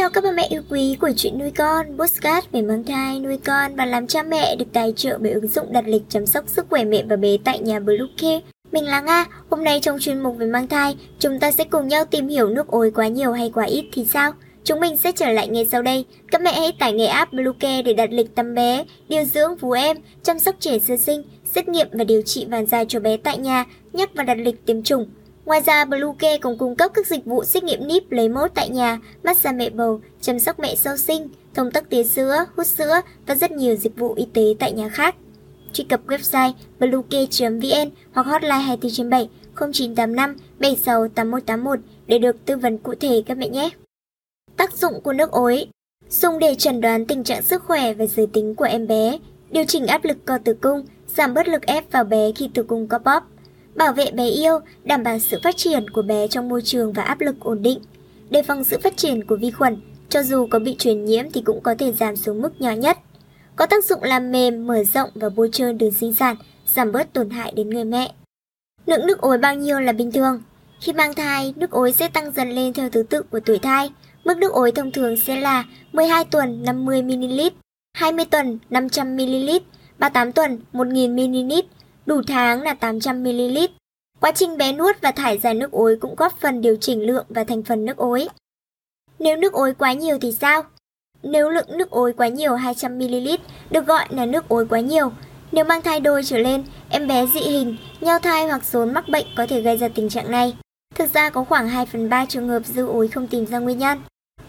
chào các bà mẹ yêu quý của chuyện nuôi con, postcard về mang thai, nuôi con và làm cha mẹ được tài trợ bởi ứng dụng đặt lịch chăm sóc sức khỏe mẹ và bé tại nhà Bluecare. Mình là Nga, hôm nay trong chuyên mục về mang thai, chúng ta sẽ cùng nhau tìm hiểu nước ối quá nhiều hay quá ít thì sao. Chúng mình sẽ trở lại ngay sau đây. Các mẹ hãy tải ngay app Bluecare để đặt lịch tắm bé, điều dưỡng vú em, chăm sóc trẻ sơ sinh, xét nghiệm và điều trị vàng da cho bé tại nhà, nhắc và đặt lịch tiêm chủng. Ngoài ra, Bluecare còn cung cấp các dịch vụ xét nghiệm níp lấy mẫu tại nhà, massage mẹ bầu, chăm sóc mẹ sau sinh, thông tắc tía sữa, hút sữa và rất nhiều dịch vụ y tế tại nhà khác. Truy cập website bluecare.vn hoặc hotline 24 7 0985 76 8181 để được tư vấn cụ thể các mẹ nhé. Tác dụng của nước ối Dùng để chẩn đoán tình trạng sức khỏe và giới tính của em bé, điều chỉnh áp lực co tử cung, giảm bớt lực ép vào bé khi tử cung có bóp, bảo vệ bé yêu, đảm bảo sự phát triển của bé trong môi trường và áp lực ổn định, đề phòng sự phát triển của vi khuẩn, cho dù có bị truyền nhiễm thì cũng có thể giảm xuống mức nhỏ nhất. Có tác dụng làm mềm, mở rộng và bôi trơn đường sinh sản, giảm bớt tổn hại đến người mẹ. Lượng nước ối bao nhiêu là bình thường? Khi mang thai, nước ối sẽ tăng dần lên theo thứ tự của tuổi thai. Mức nước ối thông thường sẽ là 12 tuần 50ml, 20 tuần 500ml, 38 tuần 1000ml, đủ tháng là 800ml. Quá trình bé nuốt và thải ra nước ối cũng góp phần điều chỉnh lượng và thành phần nước ối. Nếu nước ối quá nhiều thì sao? Nếu lượng nước ối quá nhiều 200ml được gọi là nước ối quá nhiều. Nếu mang thai đôi trở lên, em bé dị hình, nhau thai hoặc rốn mắc bệnh có thể gây ra tình trạng này. Thực ra có khoảng 2 phần 3 trường hợp dư ối không tìm ra nguyên nhân.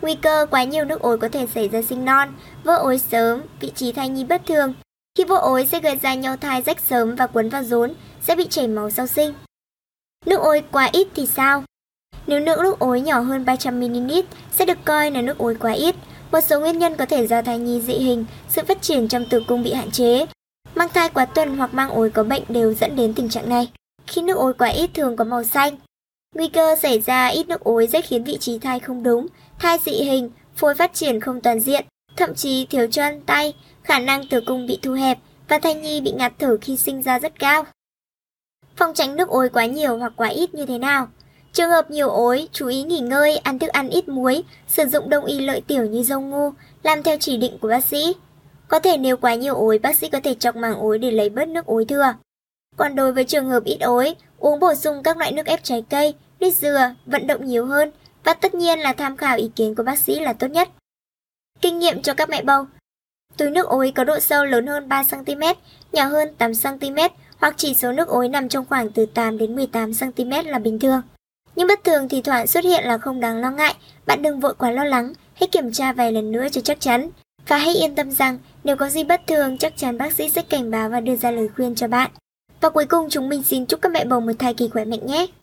Nguy cơ quá nhiều nước ối có thể xảy ra sinh non, vỡ ối sớm, vị trí thai nhi bất thường, khi vô ối sẽ gây ra nhau thai rách sớm và quấn vào rốn, sẽ bị chảy máu sau sinh. Nước ối quá ít thì sao? Nếu lượng nước ối nhỏ hơn 300ml sẽ được coi là nước ối quá ít. Một số nguyên nhân có thể do thai nhi dị hình, sự phát triển trong tử cung bị hạn chế. Mang thai quá tuần hoặc mang ối có bệnh đều dẫn đến tình trạng này. Khi nước ối quá ít thường có màu xanh. Nguy cơ xảy ra ít nước ối sẽ khiến vị trí thai không đúng, thai dị hình, phôi phát triển không toàn diện, thậm chí thiếu chân, tay, khả năng tử cung bị thu hẹp và thai nhi bị ngạt thở khi sinh ra rất cao. Phòng tránh nước ối quá nhiều hoặc quá ít như thế nào? Trường hợp nhiều ối, chú ý nghỉ ngơi, ăn thức ăn ít muối, sử dụng đông y lợi tiểu như dâu ngu, làm theo chỉ định của bác sĩ. Có thể nếu quá nhiều ối, bác sĩ có thể chọc màng ối để lấy bớt nước ối thừa. Còn đối với trường hợp ít ối, uống bổ sung các loại nước ép trái cây, nước dừa, vận động nhiều hơn và tất nhiên là tham khảo ý kiến của bác sĩ là tốt nhất. Kinh nghiệm cho các mẹ bầu Túi nước ối có độ sâu lớn hơn 3cm, nhỏ hơn 8cm hoặc chỉ số nước ối nằm trong khoảng từ 8 đến 18cm là bình thường. Nhưng bất thường thì thoảng xuất hiện là không đáng lo ngại, bạn đừng vội quá lo lắng, hãy kiểm tra vài lần nữa cho chắc chắn. Và hãy yên tâm rằng nếu có gì bất thường chắc chắn bác sĩ sẽ cảnh báo và đưa ra lời khuyên cho bạn. Và cuối cùng chúng mình xin chúc các mẹ bầu một thai kỳ khỏe mạnh nhé.